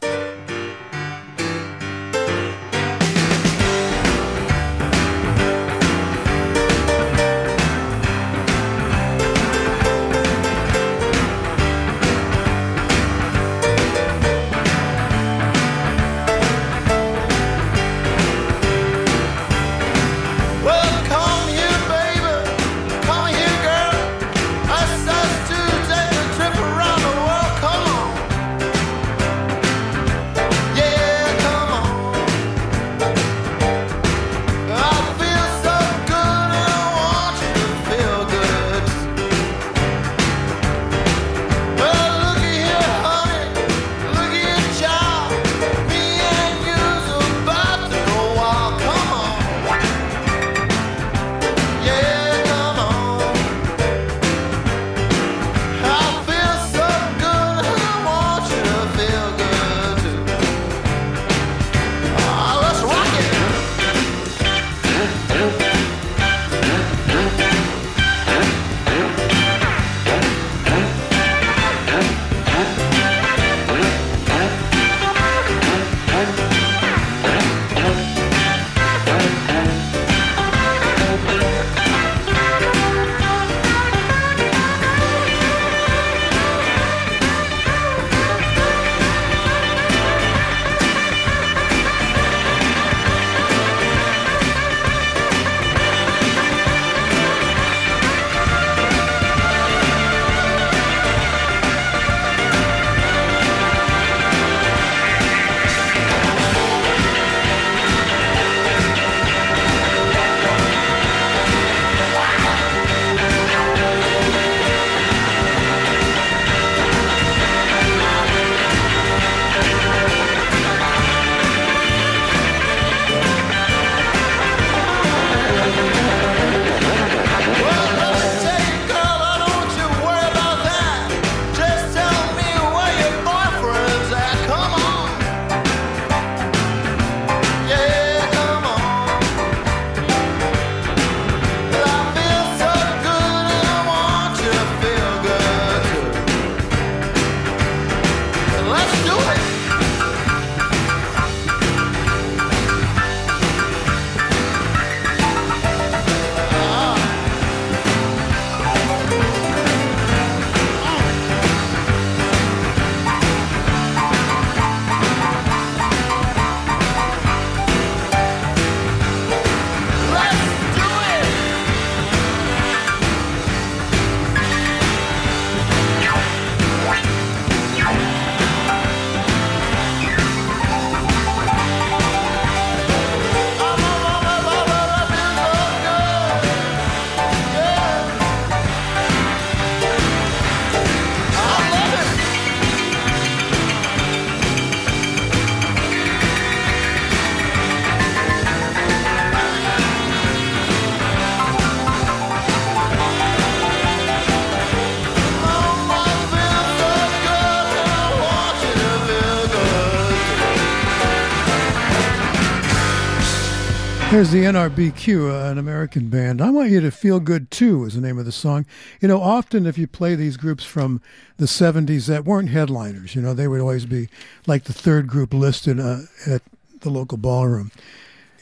[SPEAKER 1] There's the NRBQ, uh, an American band. I Want You to Feel Good Too is the name of the song. You know, often if you play these groups from the 70s that weren't headliners, you know, they would always be like the third group listed uh, at the local ballroom.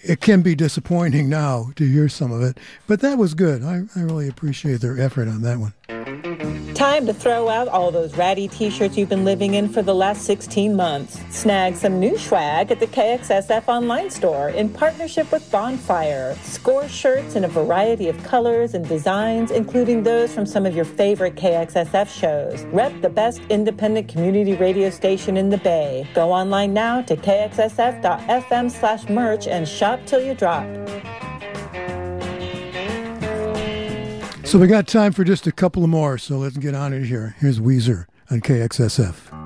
[SPEAKER 1] It can be disappointing now to hear some of it, but that was good. I, I really appreciate their effort on that one.
[SPEAKER 14] Time to throw out all those ratty t shirts you've been living in for the last 16 months. Snag some new swag at the KXSF online store in partnership with Bonfire. Score shirts in a variety of colors and designs, including those from some of your favorite KXSF shows. Rep the best independent community radio station in the Bay. Go online now to kxsf.fm slash merch and shop till you drop.
[SPEAKER 1] So we got time for just a couple more, so let's get on it here. Here's Weezer on KXSF.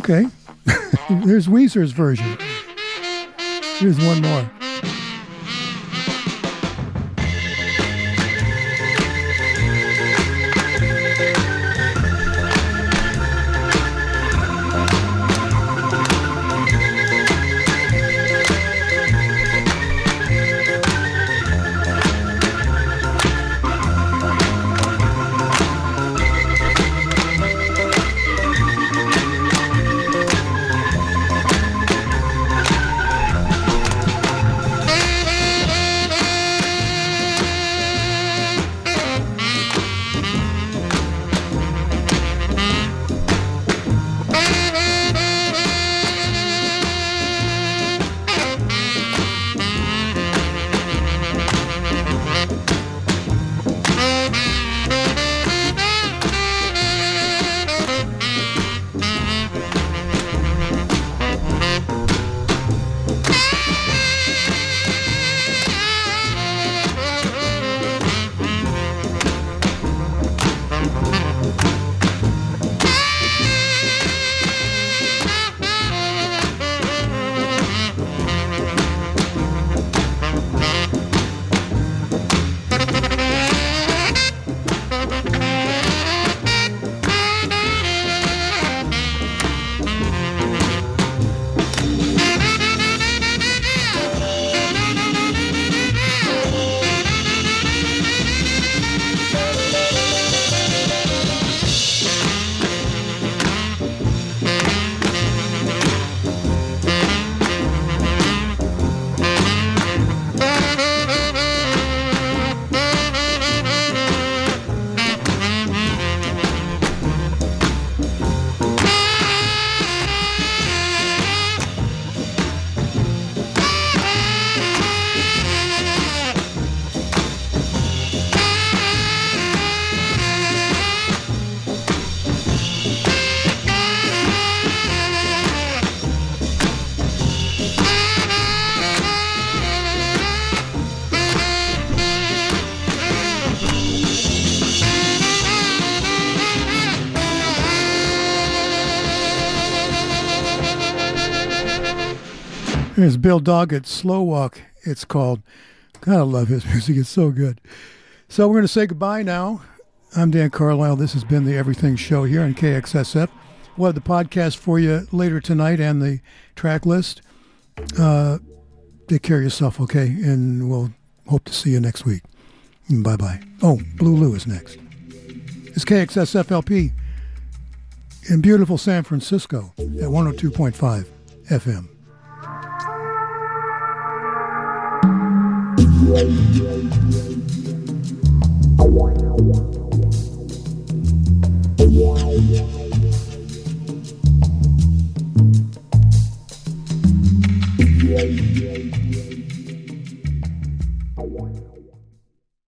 [SPEAKER 1] Okay. [laughs] There's Weezer's version. Here's one more. There's Bill Doggett, Slow Walk, it's called. I love his [laughs] music. It's so good. So we're going to say goodbye now. I'm Dan Carlisle. This has been the Everything Show here on KXSF. We'll have the podcast for you later tonight and the track list. Uh, take care of yourself, okay? And we'll hope to see you next week. Bye bye. Oh, Blue Lou is next. It's KXSFLP in beautiful San Francisco at 102.5 FM.
[SPEAKER 15] yeah, yeah.